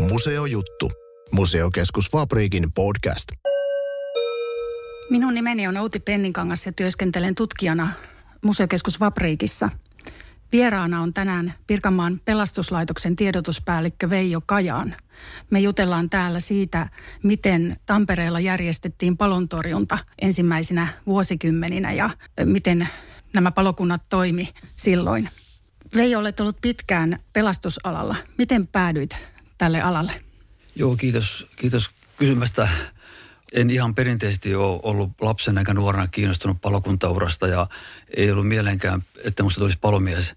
Museojuttu. Museokeskus Fabriikin podcast. Minun nimeni on Outi Penninkangas ja työskentelen tutkijana Museokeskus Fabriikissa. Vieraana on tänään Pirkanmaan pelastuslaitoksen tiedotuspäällikkö Veijo Kajaan. Me jutellaan täällä siitä, miten Tampereella järjestettiin palontorjunta ensimmäisinä vuosikymmeninä ja miten nämä palokunnat toimi silloin. Veijo, olet ollut pitkään pelastusalalla. Miten päädyit tälle alalle? Joo, kiitos, kiitos kysymästä. En ihan perinteisesti ole ollut lapsen eikä nuorena kiinnostunut palokuntaurasta ja ei ollut mielenkään, että musta tulisi palomies.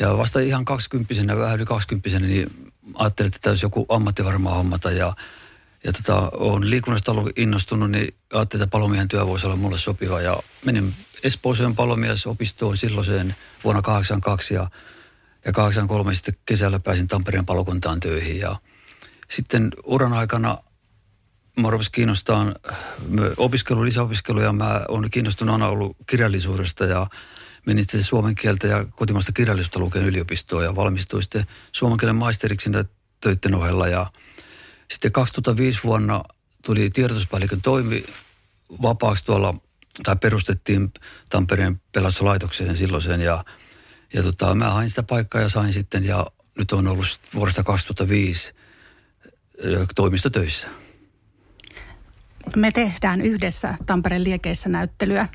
Ja vasta ihan kaksikymppisenä, vähän yli kaksikymppisenä, niin ajattelin, että täytyisi joku ammatti varmaan hommata ja ja tota, olen liikunnasta ollut innostunut, niin ajattelin, että palomiehen työ voisi olla mulle sopiva. Ja menin Espooseen palomiesopistoon silloiseen vuonna 82 ja, ja 83 sitten kesällä pääsin Tampereen palokuntaan töihin. Ja sitten uran aikana mä rupesin kiinnostaa opiskelu, lisäopiskelu ja mä olen kiinnostunut aina ollut kirjallisuudesta ja menin sitten suomen kieltä ja kotimaista kirjallisuutta lukeen yliopistoon ja valmistuin sitten suomen kielen maisteriksi töiden ohella ja sitten 2005 vuonna tuli tiedotuspäällikön toimi vapaaksi tuolla, tai perustettiin Tampereen pelastuslaitokseen silloiseen ja, ja tota, mä hain sitä paikkaa ja sain sitten ja nyt on ollut vuodesta 2005 toimistotöissä. Me tehdään yhdessä Tampereen liekeissä näyttelyä.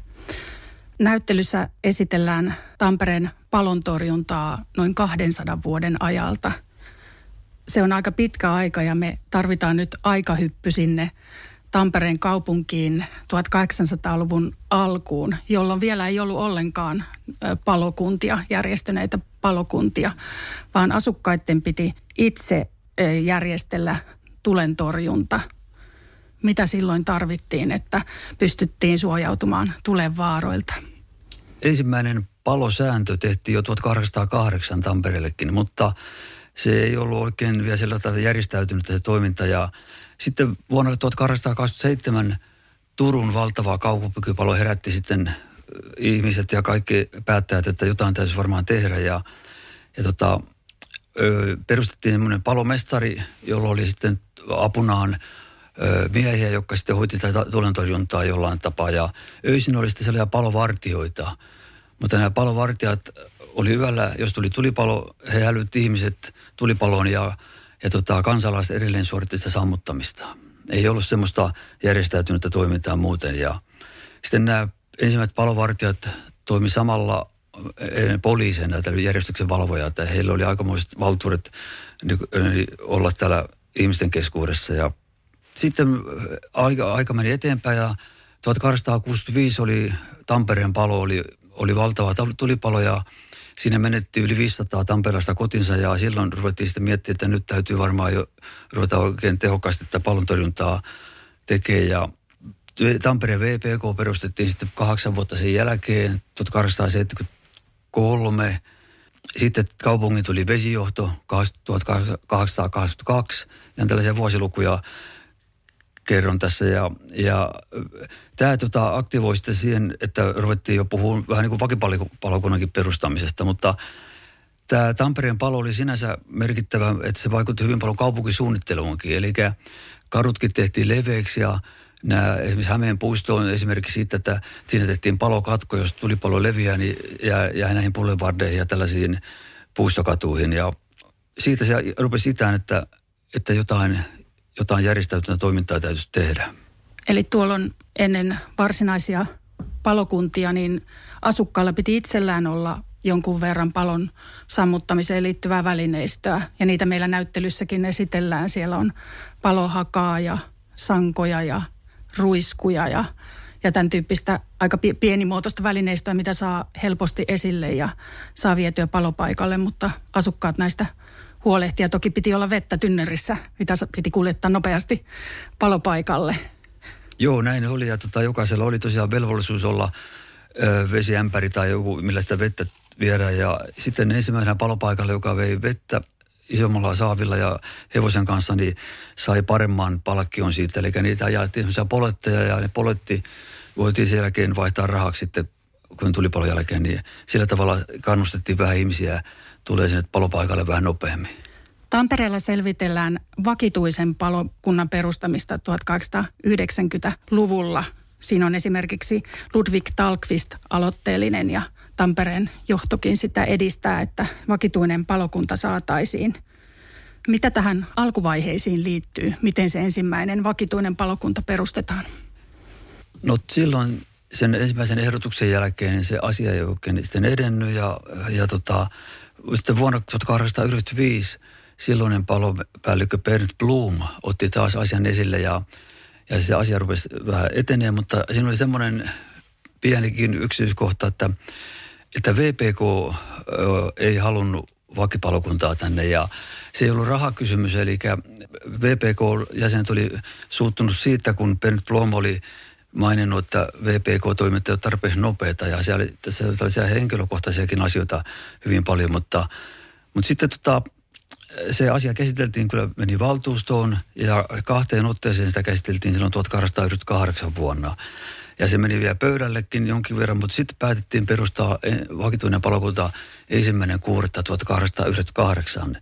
Näyttelyssä esitellään Tampereen palontorjuntaa noin 200 vuoden ajalta – se on aika pitkä aika ja me tarvitaan nyt aikahyppy sinne Tampereen kaupunkiin 1800-luvun alkuun, jolloin vielä ei ollut ollenkaan palokuntia, järjestyneitä palokuntia, vaan asukkaiden piti itse järjestellä tulentorjunta. Mitä silloin tarvittiin, että pystyttiin suojautumaan tulen vaaroilta? Ensimmäinen palosääntö tehtiin jo 1808 Tampereellekin, mutta se ei ollut oikein vielä sillä tavalla järjestäytynyt se toiminta. Ja sitten vuonna 1827 Turun valtava kaupunkipalo herätti sitten ihmiset ja kaikki päättäjät, että jotain täytyisi varmaan tehdä. Ja, ja tota, perustettiin semmoinen palomestari, jolla oli sitten apunaan miehiä, jotka sitten hoiti tätä tulentorjuntaa jollain tapaa. Ja öisin oli sitten sellaisia palovartioita. Mutta nämä palovartijat oli yöllä, jos tuli tulipalo, he hälytti ihmiset tulipaloon ja, ja tota, kansalaiset edelleen suoritti sitä sammuttamista. Ei ollut semmoista järjestäytynyttä toimintaa muuten. Ja sitten nämä ensimmäiset palovartijat toimi samalla eh, poliisina, eli järjestyksen valvojat, että heillä oli aikamoiset valtuudet olla täällä ihmisten keskuudessa. Ja sitten eh, aika, aika meni eteenpäin ja 1865 oli Tampereen palo, oli, oli valtava. Tulipalo ja siinä menetti yli 500 Tampereelasta kotinsa ja silloin ruvettiin sitten miettimään, että nyt täytyy varmaan jo ruveta oikein tehokkaasti tätä palontorjuntaa tekemään ja Tampereen VPK perustettiin sitten kahdeksan vuotta sen jälkeen, 1873. Sitten kaupungin tuli vesijohto 1882 ja tällaisia vuosilukuja kerron tässä. Ja, ja tämä tota, aktivoi sitten siihen, että ruvettiin jo puhumaan vähän niin kuin vakipalokunnankin perustamisesta, mutta tämä Tampereen palo oli sinänsä merkittävä, että se vaikutti hyvin paljon kaupunkisuunnitteluunkin. Eli kadutkin tehtiin leveiksi ja nämä, esimerkiksi Hämeen puisto on esimerkiksi siitä, että siinä tehtiin palokatko, jos tuli palo leviää, niin jäi, jäi näihin boulevardeihin ja tällaisiin puistokatuihin. Ja siitä se rupesi itään, että, että jotain, jotain järjestäytyntä toimintaa täytyisi tehdä. Eli tuolloin ennen varsinaisia palokuntia, niin asukkailla piti itsellään olla jonkun verran palon sammuttamiseen liittyvää välineistöä. Ja niitä meillä näyttelyssäkin esitellään. Siellä on palohakaa ja sankoja ja ruiskuja ja, ja tämän tyyppistä aika pienimuotoista välineistöä, mitä saa helposti esille ja saa vietyä palopaikalle, mutta asukkaat näistä huolehtia. Toki piti olla vettä tynnerissä, mitä piti kuljettaa nopeasti palopaikalle. Joo, näin oli ja tota, jokaisella oli tosiaan velvollisuus olla ö, vesiämpäri tai joku, millä sitä vettä viedään. Ja sitten ensimmäisenä palopaikalla, joka vei vettä isommalla saavilla ja hevosen kanssa, niin sai paremman palkkion siitä. Eli niitä jaettiin semmoisia poletteja ja ne poletti voitiin sen jälkeen vaihtaa rahaksi sitten, kun tuli palon jälkeen. Niin sillä tavalla kannustettiin vähän ihmisiä tulee sinne palopaikalle vähän nopeammin. Tampereella selvitellään vakituisen palokunnan perustamista 1890-luvulla. Siinä on esimerkiksi Ludwig Talkvist aloitteellinen ja Tampereen johtokin sitä edistää, että vakituinen palokunta saataisiin. Mitä tähän alkuvaiheisiin liittyy? Miten se ensimmäinen vakituinen palokunta perustetaan? No silloin sen ensimmäisen ehdotuksen jälkeen niin se asia ei oikein sitten edennyt ja, ja tota, sitten vuonna 1895 silloinen palopäällikkö Bernd Blum otti taas asian esille ja, ja se asia rupesi vähän etenee, mutta siinä oli semmoinen pienikin yksityiskohta, että, että VPK ei halunnut vakipalokuntaa tänne ja se ei ollut rahakysymys, eli VPK-jäsenet oli suuttunut siitä, kun Bernd Blom oli maininnut, että VPK-toimet ei tarpeeksi nopeita ja siellä oli tällaisia henkilökohtaisiakin asioita hyvin paljon, mutta, mutta sitten tota, se asia käsiteltiin, kyllä meni valtuustoon ja kahteen otteeseen sitä käsiteltiin silloin 1898 vuonna. Ja se meni vielä pöydällekin jonkin verran, mutta sitten päätettiin perustaa vakituinen palokunta ensimmäinen kuudetta 1898.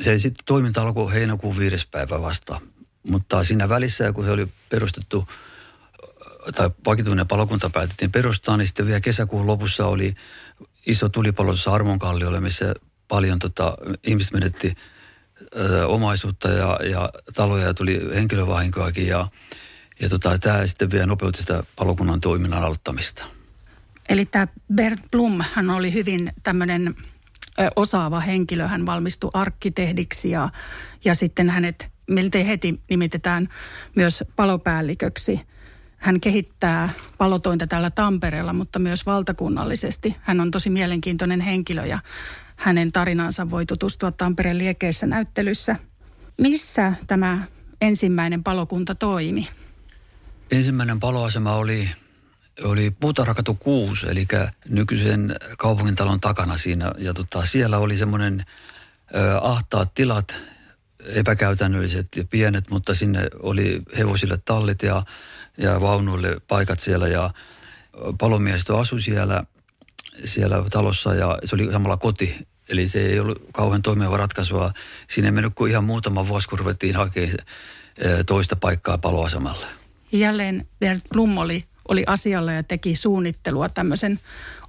Se sitten toiminta alkoi heinäkuun viides päivä vasta. Mutta siinä välissä, kun se oli perustettu, tai vakituinen palokunta päätettiin perustaa, niin sitten vielä kesäkuun lopussa oli iso tulipalo Armonkalliolle, missä paljon tota, ihmiset menetti ö, omaisuutta ja, ja taloja ja tuli henkilövahinkoakin ja, ja tota, tämä sitten vielä nopeutti sitä palokunnan toiminnan aloittamista. Eli tämä Bert Blum, hän oli hyvin tämmöinen osaava henkilö. Hän valmistui arkkitehdiksi ja, ja sitten hänet miltei heti nimitetään myös palopäälliköksi. Hän kehittää palotointa täällä Tampereella, mutta myös valtakunnallisesti. Hän on tosi mielenkiintoinen henkilö ja hänen tarinansa voi tutustua Tampereen liekeissä näyttelyssä. Missä tämä ensimmäinen palokunta toimi? Ensimmäinen paloasema oli, oli Puutarakatu 6, eli nykyisen kaupungintalon takana siinä. Ja tota, siellä oli semmoinen ahtaat tilat, epäkäytännölliset ja pienet, mutta sinne oli hevosille tallit ja, ja vaunuille paikat siellä ja palomiestö asui siellä – siellä talossa ja se oli samalla koti. Eli se ei ollut kauhean toimiva ratkaisua. Siinä ei mennyt kuin ihan muutama vuosi, kun ruvettiin hakemaan toista paikkaa paloasemalle. Jälleen Bert Blum oli, oli asialla ja teki suunnittelua tämmöisen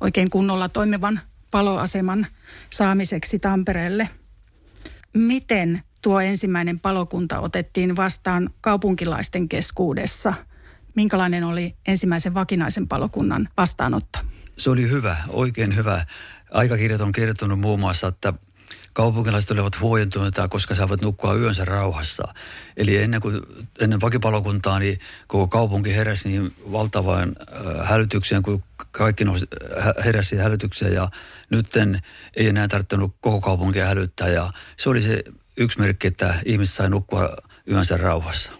oikein kunnolla toimivan paloaseman saamiseksi Tampereelle. Miten tuo ensimmäinen palokunta otettiin vastaan kaupunkilaisten keskuudessa? Minkälainen oli ensimmäisen vakinaisen palokunnan vastaanotto? se oli hyvä, oikein hyvä. Aikakirjat on kertonut muun muassa, että kaupunkilaiset olivat huojentuneita, koska saavat nukkua yönsä rauhassa. Eli ennen, kuin, ennen vakipalokuntaa niin koko kaupunki heräsi niin valtavaan äh, hälytykseen, kun kaikki heräsi hälytykseen ja nyt ei enää tarvinnut koko kaupunkia hälyttää ja se oli se yksi merkki, että ihmiset sai nukkua yönsä rauhassa.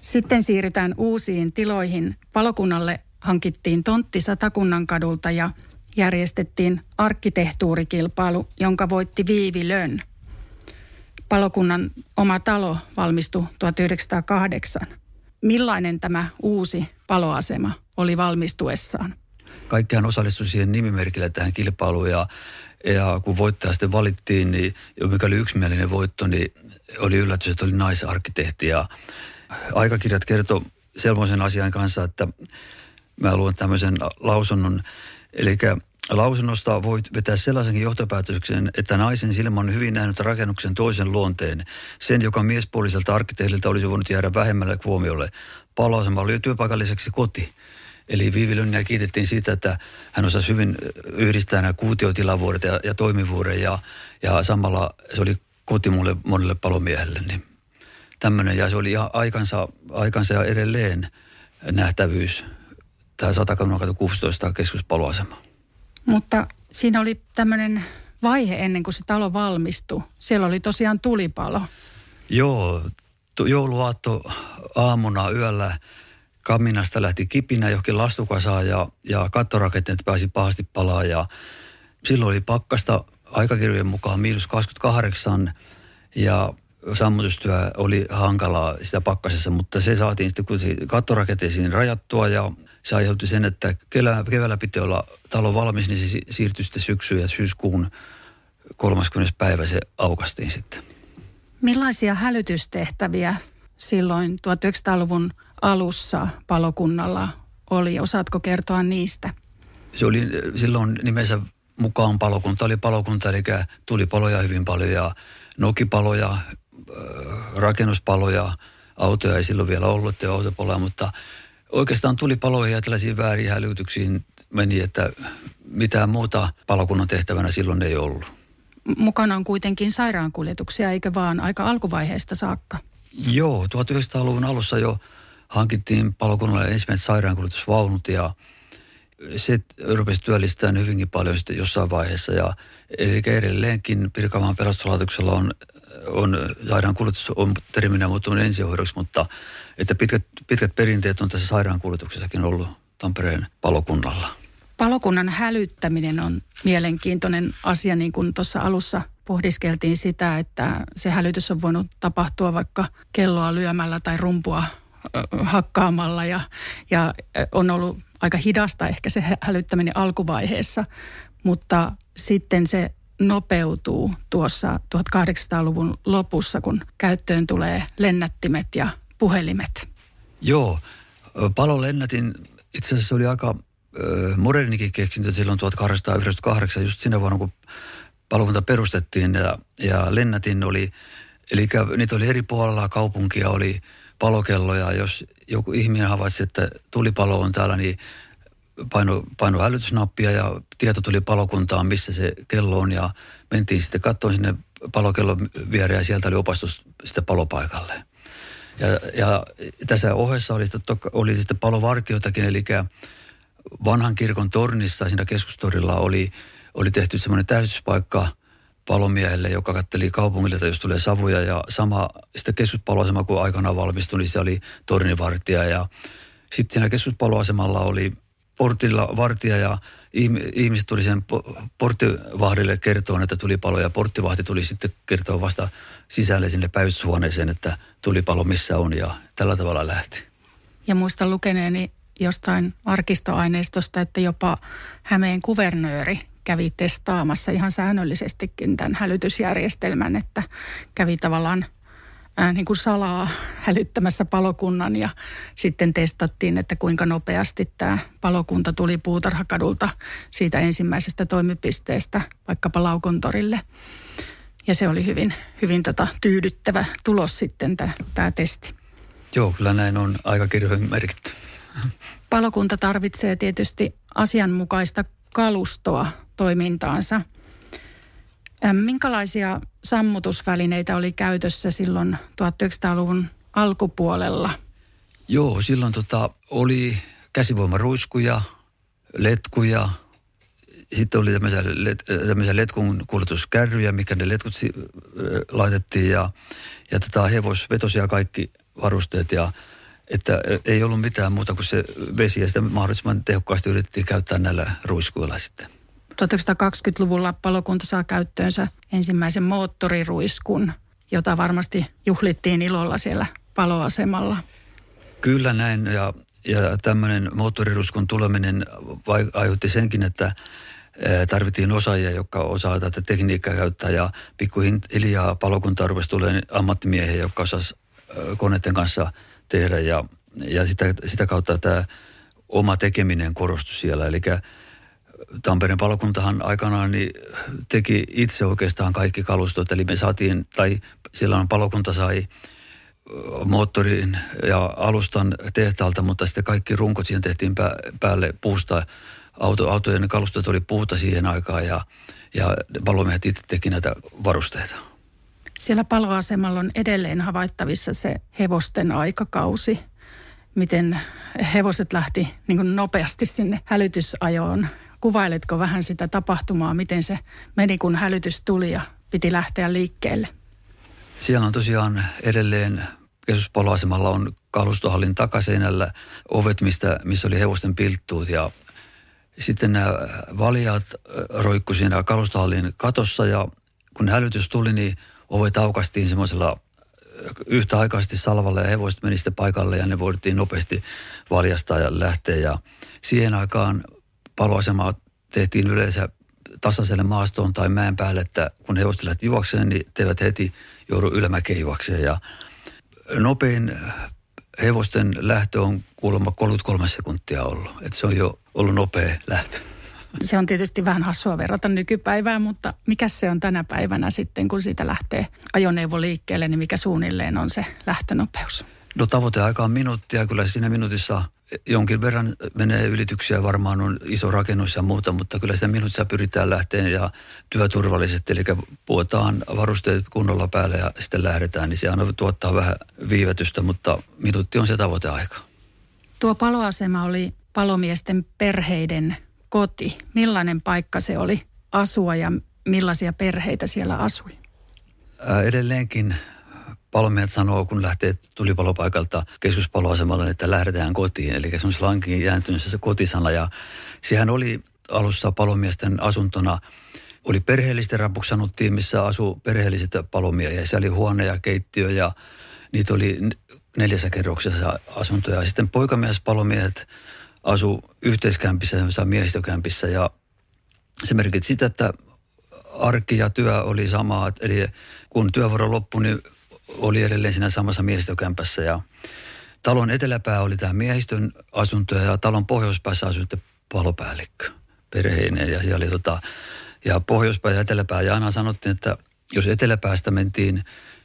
Sitten siirrytään uusiin tiloihin. Palokunnalle hankittiin tontti Satakunnan kadulta ja järjestettiin arkkitehtuurikilpailu, jonka voitti Viivi Lön. Palokunnan oma talo valmistui 1908. Millainen tämä uusi paloasema oli valmistuessaan? Kaikkiaan osallistui siihen nimimerkillä tähän kilpailuun ja, ja kun voittaja sitten valittiin, niin mikä oli yksimielinen voitto, niin oli yllätys, että oli naisarkkitehti ja aikakirjat kertoi sellaisen asian kanssa, että mä luon tämmöisen lausunnon. Eli lausunnosta voit vetää sellaisenkin johtopäätöksen, että naisen silmä on hyvin nähnyt rakennuksen toisen luonteen. Sen, joka miespuoliselta arkkitehdiltä olisi voinut jäädä vähemmälle huomiolle. Paloasema oli työpaikalliseksi koti. Eli Viivi Lönniä kiitettiin siitä, että hän osasi hyvin yhdistää nämä kuutiotilavuodet ja, ja toimivuuden ja, ja samalla se oli koti mulle monelle palomiehelle. Niin tämmöinen ja se oli ihan aikansa, aikansa ja edelleen nähtävyys tämä 16 keskuspaloasema. Mutta siinä oli tämmöinen vaihe ennen kuin se talo valmistui. Siellä oli tosiaan tulipalo. Joo, jouluaatto aamuna yöllä kaminasta lähti kipinä johonkin lastukasaan ja, ja kattorakenteet pääsi pahasti palaa ja silloin oli pakkasta aikakirjojen mukaan miinus 28 ja sammutustyö oli hankalaa sitä pakkasessa, mutta se saatiin sitten kattorakenteisiin rajattua ja se aiheutti sen, että keväällä piti olla talo valmis, niin se siirtyi sitten syksyyn ja syyskuun 30. päivä se aukastiin sitten. Millaisia hälytystehtäviä silloin 1900-luvun alussa palokunnalla oli? Osaatko kertoa niistä? Se oli silloin nimensä mukaan palokunta oli palokunta, eli tuli paloja hyvin paljon ja nokipaloja, äh, rakennuspaloja, autoja ei silloin vielä ollut ja autopaloja, mutta oikeastaan tuli paloja ja tällaisiin väärin hälytyksiin meni, että mitään muuta palokunnan tehtävänä silloin ei ollut. Mukana on kuitenkin sairaankuljetuksia, eikä vaan aika alkuvaiheesta saakka? Joo, 1900-luvun alussa jo hankittiin palokunnalle ensimmäiset sairaankuljetusvaunut ja se rupesi työllistämään hyvinkin paljon sitten jossain vaiheessa. Ja eli edelleenkin Pirkanmaan pelastuslaitoksella on, on sairaankuljetus on terminä muuttunut ensihoidoksi, mutta että pitkät, pitkät perinteet on tässä sairaankuljetuksessakin ollut Tampereen palokunnalla. Palokunnan hälyttäminen on mielenkiintoinen asia, niin kuin tuossa alussa pohdiskeltiin sitä, että se hälytys on voinut tapahtua vaikka kelloa lyömällä tai rumpua hakkaamalla ja, ja on ollut aika hidasta ehkä se hälyttäminen alkuvaiheessa, mutta sitten se nopeutuu tuossa 1800-luvun lopussa, kun käyttöön tulee lennättimet ja puhelimet. Joo, palolennätin itse asiassa oli aika modernikin keksintö silloin 1898, just siinä vuonna, kun palokunta perustettiin ja, ja lennätin oli, eli niitä oli eri puolella kaupunkia, oli palokelloja. Jos joku ihminen havaitsi, että tulipalo on täällä, niin paino, paino hälytysnappia ja tieto tuli palokuntaan, missä se kello on ja mentiin sitten katsoa sinne palokellon viereen ja sieltä oli opastus sitten palopaikalle. Ja, ja tässä ohessa oli, oli sitten palovartioitakin, eli vanhan kirkon tornissa siinä keskustorilla oli, oli tehty semmoinen täytyspaikka palomiehelle, joka katteli kaupungille, jos tulee savuja. Ja sama sitten keskuspaloasema, kun aikanaan valmistui, niin se oli tornivartija. Ja sitten siinä keskuspaloasemalla oli portilla vartija ja ihmiset tuli sen porttivahdille kertoa, että tuli palo ja porttivahti tuli sitten kertoa vasta sisälle sinne päivystyshuoneeseen, että tuli palo missä on ja tällä tavalla lähti. Ja muistan lukeneeni jostain arkistoaineistosta, että jopa Hämeen kuvernööri kävi testaamassa ihan säännöllisestikin tämän hälytysjärjestelmän, että kävi tavallaan ää, niin kuin salaa hälyttämässä palokunnan ja sitten testattiin, että kuinka nopeasti tämä palokunta tuli puutarhakadulta siitä ensimmäisestä toimipisteestä vaikkapa Laukontorille. Ja se oli hyvin, hyvin tota, tyydyttävä tulos sitten tämä testi. Joo, kyllä näin on aika kirjoihin merkitty. Palokunta tarvitsee tietysti asianmukaista kalustoa toimintaansa. Minkälaisia sammutusvälineitä oli käytössä silloin 1900-luvun alkupuolella? Joo, silloin tota, oli käsivoimaruiskuja, letkuja, sitten oli tämmöisiä, let, tämmöisiä letkun kuljetuskärryjä, mikä ne letkut si, laitettiin ja, ja tota, hevosvetosia kaikki varusteet ja että ei ollut mitään muuta kuin se vesi ja sitä mahdollisimman tehokkaasti yritettiin käyttää näillä ruiskuilla sitten. 1920-luvulla palokunta saa käyttöönsä ensimmäisen moottoriruiskun, jota varmasti juhlittiin ilolla siellä paloasemalla. Kyllä näin ja, ja tämmöinen moottoriruiskun tuleminen aiheutti senkin, että tarvittiin osaajia, jotka osaa tätä tekniikkaa käyttää ja pikkuhiljaa palokunta rupesi tulemaan ammattimiehiä, jotka osasivat koneiden kanssa tehdä ja, ja sitä, sitä kautta tämä oma tekeminen korostui siellä. Eli Tampereen palokuntahan aikanaan niin teki itse oikeastaan kaikki kalustot, eli me saatiin, tai silloin palokunta sai moottorin ja alustan tehtaalta, mutta sitten kaikki runkot siihen tehtiin päälle puusta. Auto, autojen kalustot oli puuta siihen aikaan ja, ja palomiehet itse teki näitä varusteita. Siellä paloasemalla on edelleen havaittavissa se hevosten aikakausi, miten hevoset lähti niin nopeasti sinne hälytysajoon Kuvailetko vähän sitä tapahtumaa, miten se meni, kun hälytys tuli ja piti lähteä liikkeelle? Siellä on tosiaan edelleen keskuspaloasemalla on kalustohallin takaseinällä ovet, mistä, missä oli hevosten pilttuut ja sitten nämä valijat roikku siinä kalustohallin katossa ja kun hälytys tuli, niin ovet aukastiin semmoisella yhtäaikaisesti salvalla ja hevoset meni sitten paikalle ja ne voitiin nopeasti valjastaa ja lähteä. Ja siihen aikaan paloasemaa tehtiin yleensä tasaiselle maastoon tai mäen päälle, että kun hevoset lähti juokseen, niin teivät heti joudu ylämäkeen juokseen. Ja nopein hevosten lähtö on kuulemma 33 sekuntia ollut. Että se on jo ollut nopea lähtö. Se on tietysti vähän hassua verrata nykypäivään, mutta mikä se on tänä päivänä sitten, kun siitä lähtee ajoneuvo liikkeelle, niin mikä suunnilleen on se lähtönopeus? No tavoiteaika on minuuttia. Kyllä siinä minuutissa jonkin verran menee ylityksiä, varmaan on iso rakennus ja muuta, mutta kyllä sitä minuutissa pyritään lähteen ja työturvallisesti, eli puhutaan varusteet kunnolla päälle ja sitten lähdetään, niin se aina tuottaa vähän viivetystä, mutta minuutti on se tavoiteaika. Tuo paloasema oli palomiesten perheiden koti. Millainen paikka se oli asua ja millaisia perheitä siellä asui? Ää, edelleenkin palomiehet sanoo, kun lähtee tulipalopaikalta keskuspaloasemalle, että lähdetään kotiin. Eli se on slankiin jääntynyt se kotisana. Ja sehän oli alussa palomiesten asuntona, oli perheellisten rapuksi sanottiin, missä asuu perheelliset palomiehiä. Se oli huone ja keittiö ja niitä oli neljässä kerroksessa asuntoja. Sitten poikamiespalomiehet asu yhteiskämpissä, miehistökämpissä ja se merkitsi sitä, että arki ja työ oli samaa. Eli kun työvuoro loppui, niin oli edelleen siinä samassa miehistökämpässä ja talon eteläpää oli tämä miehistön asunto ja talon pohjoispäässä asui sitten palopäällikkö perheineen ja siellä oli tota, ja pohjoispää ja eteläpää ja aina sanottiin, että jos eteläpäästä mentiin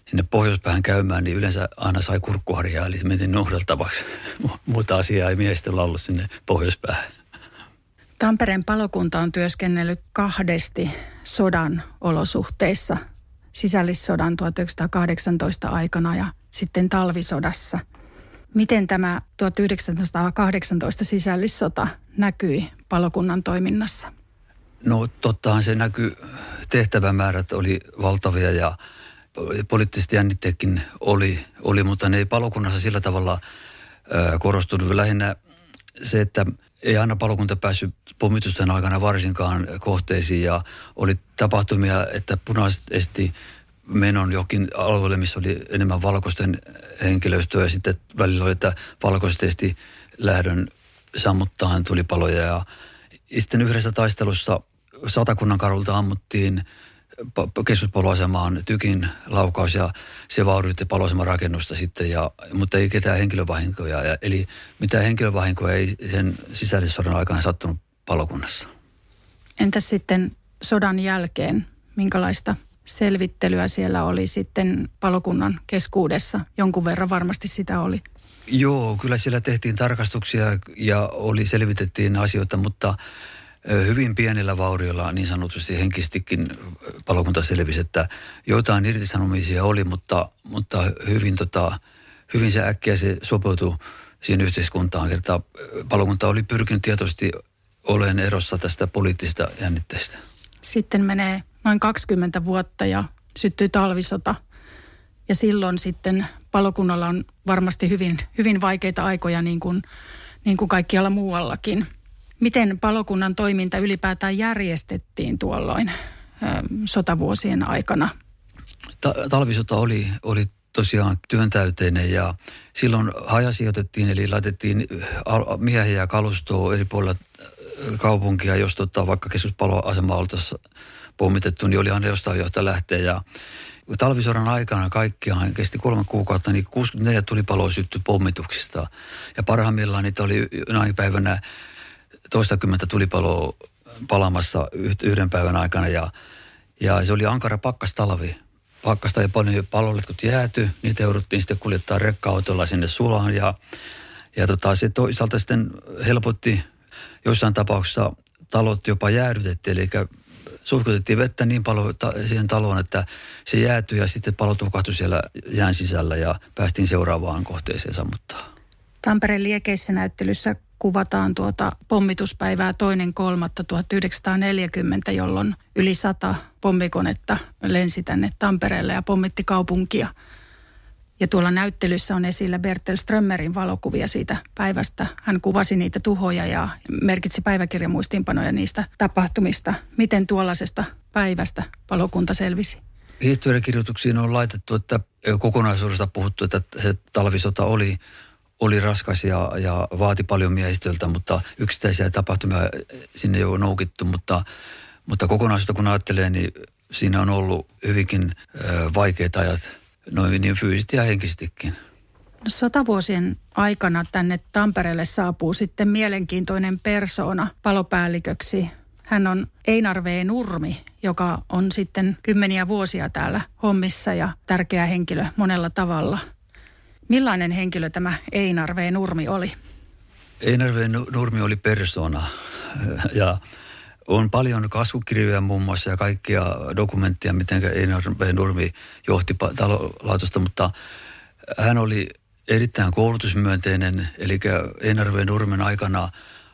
sinne pohjoispäähän käymään, niin yleensä aina sai kurkkuharjaa, eli mentiin nuhdeltavaksi. Muuta asiaa ei miehistellä ollut sinne pohjoispäähän. Tampereen palokunta on työskennellyt kahdesti sodan olosuhteissa – sisällissodan 1918 aikana ja sitten talvisodassa. Miten tämä 1918 sisällissota näkyi palokunnan toiminnassa? No tottahan se näkyy, tehtävämäärät oli valtavia ja poliittiset jännitteetkin oli, oli, mutta ne ei palokunnassa sillä tavalla korostunut. Lähinnä se, että ei aina palokunta päässyt pommitusten aikana varsinkaan kohteisiin ja oli tapahtumia, että punaiset esti menon jokin alueelle, missä oli enemmän valkoisten henkilöstöä. Ja sitten välillä oli, että valkoiset esti lähdön sammuttaan tulipaloja. Ja sitten yhdessä taistelussa satakunnan karulta ammuttiin keskuspaloasemaan tykin laukaus ja se vaurioitti paloaseman rakennusta sitten, ja, mutta ei ketään henkilövahinkoja. Ja, eli mitään henkilövahinkoja ei sen sisällissodan aikana sattunut palokunnassa. Entäs sitten sodan jälkeen, minkälaista selvittelyä siellä oli sitten palokunnan keskuudessa? Jonkun verran varmasti sitä oli. Joo, kyllä siellä tehtiin tarkastuksia ja oli selvitettiin asioita, mutta hyvin pienellä vauriolla niin sanotusti henkistikin palokunta selvisi, että joitain irtisanomisia oli, mutta, mutta hyvin, tota, hyvin se äkkiä se sopeutui siihen yhteiskuntaan. Kertaa palokunta oli pyrkinyt tietoisesti olen erossa tästä poliittisesta jännitteestä. Sitten menee noin 20 vuotta ja syttyy talvisota. Ja silloin sitten palokunnalla on varmasti hyvin, hyvin vaikeita aikoja niin kuin, niin kuin kaikkialla muuallakin – Miten palokunnan toiminta ylipäätään järjestettiin tuolloin sotavuosien aikana? Ta- talvisota oli, oli tosiaan työntäyteinen ja silloin hajasijoitettiin eli laitettiin miehiä ja kalustoa eri puolilla kaupunkia, jos tota, vaikka keskuspaloasema oltaisiin pommitettu, niin oli aina jostain johtaa lähteä ja talvisodan aikana kaikkiaan kesti kolme kuukautta, niin 64 tulipaloa syttyi pommituksista. Ja parhaimmillaan niitä oli näin päivänä toistakymmentä tulipaloa palamassa yhden päivän aikana ja, ja se oli ankara pakkastalvi. Pakkasta ja paljon paloletkut jääty, niitä jouduttiin sitten kuljettaa rekka-autolla sinne sulaan ja, ja tota, se toisaalta sitten helpotti joissain tapauksissa talot jopa jäädytettiin, eli suhkutettiin vettä niin paljon ta- siihen taloon, että se jäätyi ja sitten palo tukahtui siellä jään sisällä ja päästiin seuraavaan kohteeseen sammuttaa. Tampereen liekeissä näyttelyssä kuvataan tuota pommituspäivää toinen kolmatta 1940, jolloin yli sata pommikonetta lensi tänne Tampereelle ja pommitti kaupunkia. Ja tuolla näyttelyssä on esillä Bertel Strömmerin valokuvia siitä päivästä. Hän kuvasi niitä tuhoja ja merkitsi päiväkirjamuistiinpanoja niistä tapahtumista. Miten tuollaisesta päivästä palokunta selvisi? Historiakirjoituksiin on laitettu, että kokonaisuudesta puhuttu, että se talvisota oli oli raskas ja, ja vaati paljon miehistöltä, mutta yksittäisiä tapahtumia sinne ei ole noukittu, mutta, mutta kokonaisuutta kun ajattelee, niin siinä on ollut hyvinkin vaikeita ajat noin niin fyysisesti ja henkisestikin. No, sotavuosien aikana tänne Tampereelle saapuu sitten mielenkiintoinen persoona palopäälliköksi. Hän on Einar V. Nurmi, joka on sitten kymmeniä vuosia täällä hommissa ja tärkeä henkilö monella tavalla. Millainen henkilö tämä Einar V. Nurmi oli? Einar V. Nurmi oli persona ja on paljon kasvukirjoja muun muassa ja kaikkia dokumentteja, miten Einar V. Nurmi johti talolaitosta, mutta hän oli erittäin koulutusmyönteinen, eli Einar V. Nurmen aikana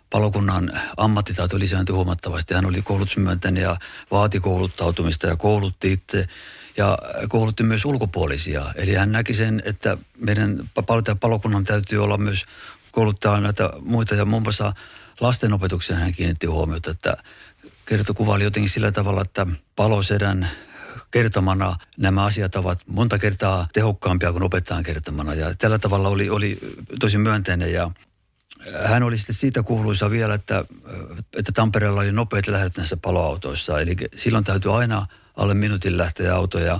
palokunnan ammattitaito lisääntyi huomattavasti. Hän oli koulutusmyönteinen ja vaati kouluttautumista ja koulutti itse ja koulutti myös ulkopuolisia. Eli hän näki sen, että meidän palokunnan täytyy olla myös kouluttaa näitä muita ja muun muassa lastenopetuksia hän kiinnitti huomiota, että kertokuva oli jotenkin sillä tavalla, että palosedän kertomana nämä asiat ovat monta kertaa tehokkaampia kuin opettajan kertomana. Ja tällä tavalla oli, oli tosi myönteinen ja hän oli sitten siitä kuuluisa vielä, että, että Tampereella oli nopeat lähdöt näissä paloautoissa. Eli silloin täytyy aina alle minuutin lähteä autoja.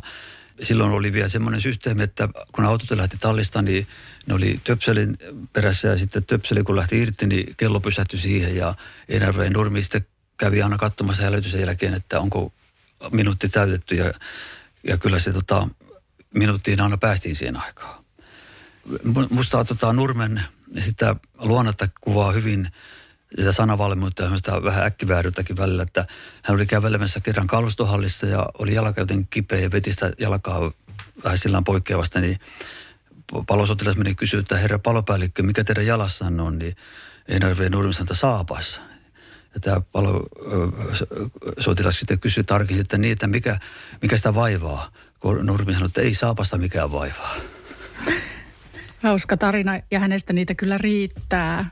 Silloin oli vielä semmoinen systeemi, että kun autot lähti tallista, niin ne oli töpselin perässä ja sitten töpseli kun lähti irti, niin kello pysähtyi siihen ja NRV Nurmi sitten kävi aina katsomassa hälytyksen jälkeen, että onko minuutti täytetty ja, ja kyllä se tota, minuuttiin aina päästiin siihen aikaan. Musta tota, Nurmen sitä luonnetta kuvaa hyvin sitä sanavalmiutta ja vähän äkkivääryyttäkin välillä, että hän oli kävelemässä kerran kalustohallissa ja oli jalka joten kipeä ja veti sitä jalkaa vähän sillä poikkeavasta, niin palosotilas meni kysyä, että herra palopäällikkö, mikä teidän jalassanne on, niin Einar V. Nurmi sanoi, saapas. Ja tämä palosotilas sitten kysyi tarkistin, että niin, että mikä, mikä sitä vaivaa. Nurmi sanoi, että ei saapasta mikään vaivaa. Hauska tarina ja hänestä niitä kyllä riittää.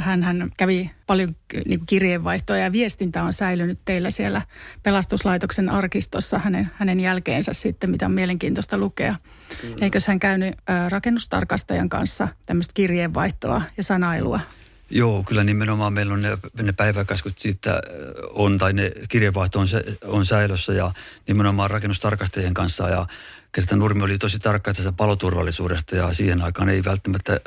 Hän, hän kävi paljon niin kirjeenvaihtoa ja viestintä on säilynyt teillä siellä pelastuslaitoksen arkistossa hänen, hänen jälkeensä sitten, mitä on mielenkiintoista lukea. Kyllä. Eikö hän käynyt rakennustarkastajan kanssa tämmöistä kirjeenvaihtoa ja sanailua? Joo, kyllä nimenomaan meillä on ne, ne päiväkäskut siitä on, tai ne kirjeenvaihto on, on säilössä ja nimenomaan rakennustarkastajien kanssa ja Kerta Nurmi oli tosi tarkka tästä paloturvallisuudesta ja siihen aikaan ei välttämättä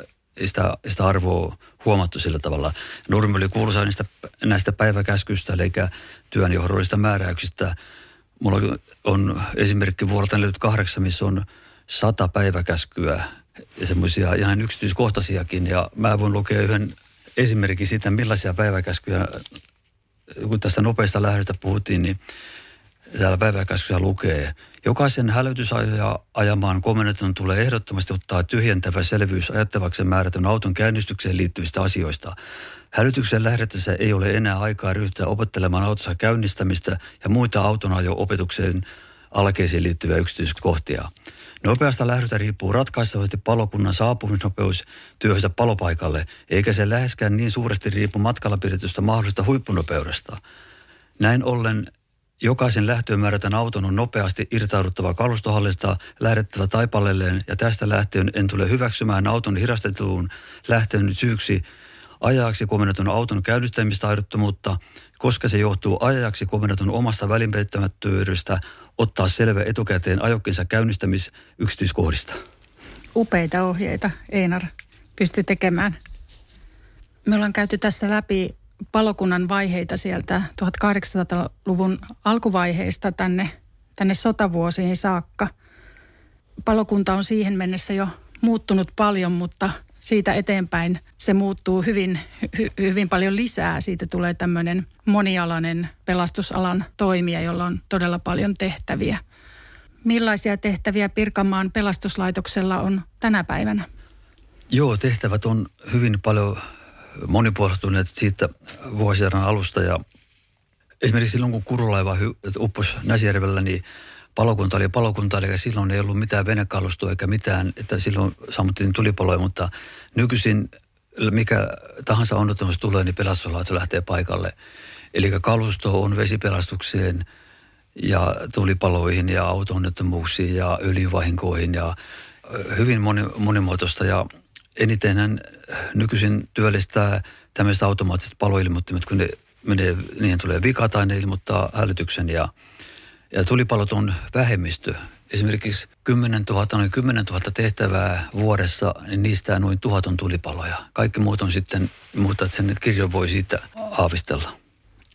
sitä, sitä arvoa huomattu sillä tavalla. Nurmi oli kuuluisa niistä, näistä päiväkäskyistä, eli työnjohdollisista määräyksistä. Mulla on esimerkki vuodelta 48, missä on sata päiväkäskyä ja semmoisia ihan yksityiskohtaisiakin. Ja mä voin lukea yhden esimerkin siitä, millaisia päiväkäskyjä, kun tästä nopeasta lähdöstä puhuttiin, niin täällä päiväkäskyssä lukee – Jokaisen hälytysajoja ajamaan komennetun tulee ehdottomasti ottaa tyhjentävä selvyys ajattavaksi määrätyn auton käynnistykseen liittyvistä asioista. Hälytyksen lähdetessä ei ole enää aikaa ryhtyä opettelemaan autossa käynnistämistä ja muita auton ajo-opetukseen alkeisiin liittyviä yksityiskohtia. Nopeasta lähdöstä riippuu ratkaisevasti palokunnan saapumisnopeus työhönsä palopaikalle, eikä se läheskään niin suuresti riippu matkalla pidetystä mahdollisesta huippunopeudesta. Näin ollen Jokaisen lähtöön määrätän auton on nopeasti irtauduttava kalustohallista, lähdettävä taipalelleen ja tästä lähtien en tule hyväksymään auton hirastettuun lähtöön syyksi ajajaksi komennetun auton käynnistämistaidottomuutta, koska se johtuu ajajaksi komennetun omasta välinpeittämättömyydestä ottaa selvä etukäteen ajokkinsa käynnistämisyksityiskohdista. Upeita ohjeita Einar pystyi tekemään. Me ollaan käyty tässä läpi palokunnan vaiheita sieltä 1800-luvun alkuvaiheista tänne, tänne sotavuosiin saakka. Palokunta on siihen mennessä jo muuttunut paljon, mutta siitä eteenpäin se muuttuu hyvin, hy, hyvin paljon lisää. Siitä tulee tämmöinen monialainen pelastusalan toimija, jolla on todella paljon tehtäviä. Millaisia tehtäviä Pirkanmaan pelastuslaitoksella on tänä päivänä? Joo, tehtävät on hyvin paljon monipuolistuneet siitä vuosien alusta ja esimerkiksi silloin kun kurulaiva upposi Näsijärvellä, niin palokunta oli palokunta, eli silloin ei ollut mitään venekalustoa eikä mitään, että silloin sammuttiin tulipaloja, mutta nykyisin mikä tahansa onnettomuus tulee, niin pelastuslaitos lähtee paikalle. Eli kalusto on vesipelastukseen ja tulipaloihin ja auto-onnettomuuksiin ja öljyvahinkoihin ja hyvin moni, monimuotoista ja eniten hän nykyisin työllistää tämmöiset automaattiset paloilmoittimet, kun ne menee, niihin tulee vika tai ne ilmoittaa hälytyksen ja, ja tulipalot on vähemmistö. esimerkiksi 10 000, noin 10 000 tehtävää vuodessa, niin niistä noin tuhat on tulipaloja. Kaikki muut on sitten, mutta sen kirjo voi siitä aavistella.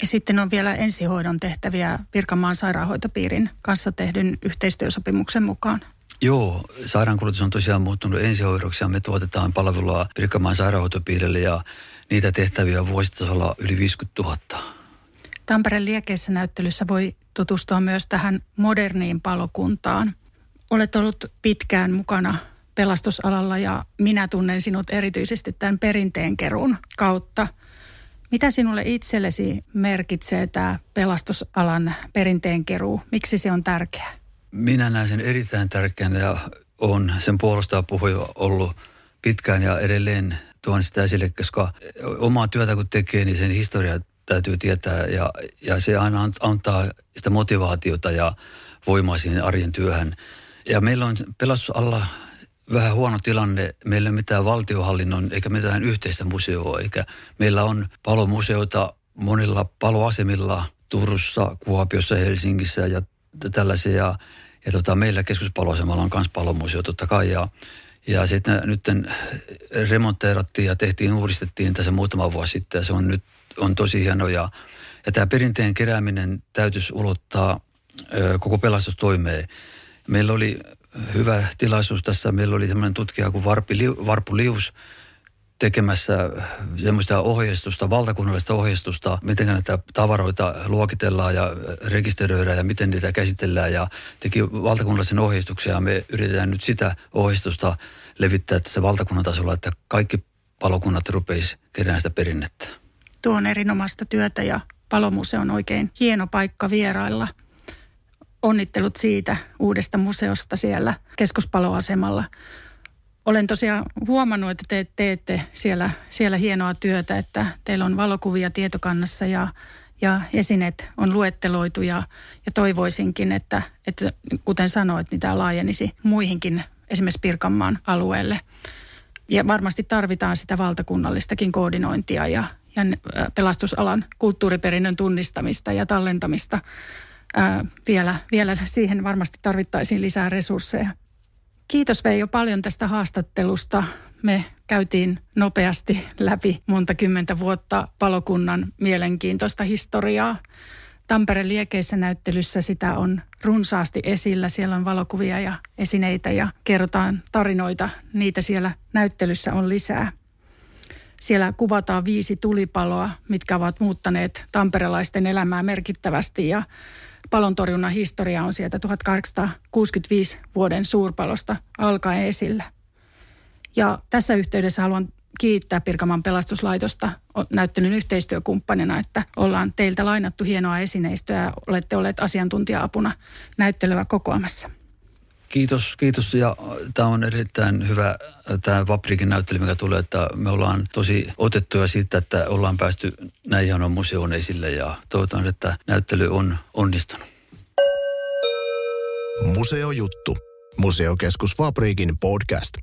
Ja sitten on vielä ensihoidon tehtäviä Pirkanmaan sairaanhoitopiirin kanssa tehdyn yhteistyösopimuksen mukaan. Joo, sairaankulutus on tosiaan muuttunut ensihoidoksi ja me tuotetaan palvelua Pirkanmaan sairaanhoitopiirille ja niitä tehtäviä vuositasolla yli 50 000. Tampereen liekeissä näyttelyssä voi tutustua myös tähän moderniin palokuntaan. Olet ollut pitkään mukana pelastusalalla ja minä tunnen sinut erityisesti tämän perinteenkeruun kautta. Mitä sinulle itsellesi merkitsee tämä pelastusalan perinteenkeruu? Miksi se on tärkeää? Minä näen sen erittäin tärkeänä ja on sen puolustaa puhuja ollut pitkään ja edelleen tuon sitä esille, koska omaa työtä kun tekee, niin sen historia täytyy tietää ja, ja se aina antaa sitä motivaatiota ja voimaa siihen arjen työhön. Ja meillä on pelastusalla vähän huono tilanne. Meillä ei ole mitään valtiohallinnon eikä mitään yhteistä museoa, eikä meillä on palomuseota monilla paloasemilla Turussa, Kuopiossa, Helsingissä ja tällaisia. Ja, tota, meillä keskuspaloasemalla on myös palomuseo totta kai. Ja, ja sitten nyt remonteerattiin ja tehtiin, uudistettiin tässä muutama vuosi sitten ja se on nyt on tosi hieno. Ja, ja tämä perinteen kerääminen täytyisi ulottaa ö, koko pelastustoimeen. Meillä oli hyvä tilaisuus tässä. Meillä oli semmoinen tutkija kuin Varpi, Varpu Lius tekemässä semmoista ohjeistusta, valtakunnallista ohjeistusta, miten näitä tavaroita luokitellaan ja rekisteröidään ja miten niitä käsitellään ja teki valtakunnallisen ohjeistuksen ja me yritetään nyt sitä ohjeistusta levittää tässä valtakunnan tasolla, että kaikki palokunnat rupeisi keräämään sitä perinnettä. Tuo on erinomaista työtä ja palomuse on oikein hieno paikka vierailla – onnittelut siitä uudesta museosta siellä keskuspaloasemalla. Olen tosiaan huomannut, että te teette siellä, siellä hienoa työtä, että teillä on valokuvia tietokannassa ja, ja esineet on luetteloitu ja, ja toivoisinkin, että, että kuten sanoit, niin tämä laajenisi muihinkin esimerkiksi Pirkanmaan alueelle. Ja varmasti tarvitaan sitä valtakunnallistakin koordinointia ja, ja pelastusalan kulttuuriperinnön tunnistamista ja tallentamista ää, vielä, vielä siihen varmasti tarvittaisiin lisää resursseja. Kiitos Veijo paljon tästä haastattelusta. Me käytiin nopeasti läpi monta kymmentä vuotta palokunnan mielenkiintoista historiaa. Tampereen liekeissä näyttelyssä sitä on runsaasti esillä. Siellä on valokuvia ja esineitä ja kerrotaan tarinoita. Niitä siellä näyttelyssä on lisää. Siellä kuvataan viisi tulipaloa, mitkä ovat muuttaneet tamperelaisten elämää merkittävästi ja palontorjunnan historia on sieltä 1865 vuoden suurpalosta alkaen esillä. Ja tässä yhteydessä haluan kiittää Pirkaman pelastuslaitosta näyttelyn yhteistyökumppanina, että ollaan teiltä lainattu hienoa esineistöä ja olette olleet asiantuntija-apuna näyttelyä kokoamassa. Kiitos, kiitos. Ja tämä on erittäin hyvä tämä Vaprikin näyttely, mikä tulee, että me ollaan tosi otettuja siitä, että ollaan päästy näin hienon museon esille ja toivotaan, että näyttely on onnistunut. Museojuttu. Museokeskus Fabrikin podcast.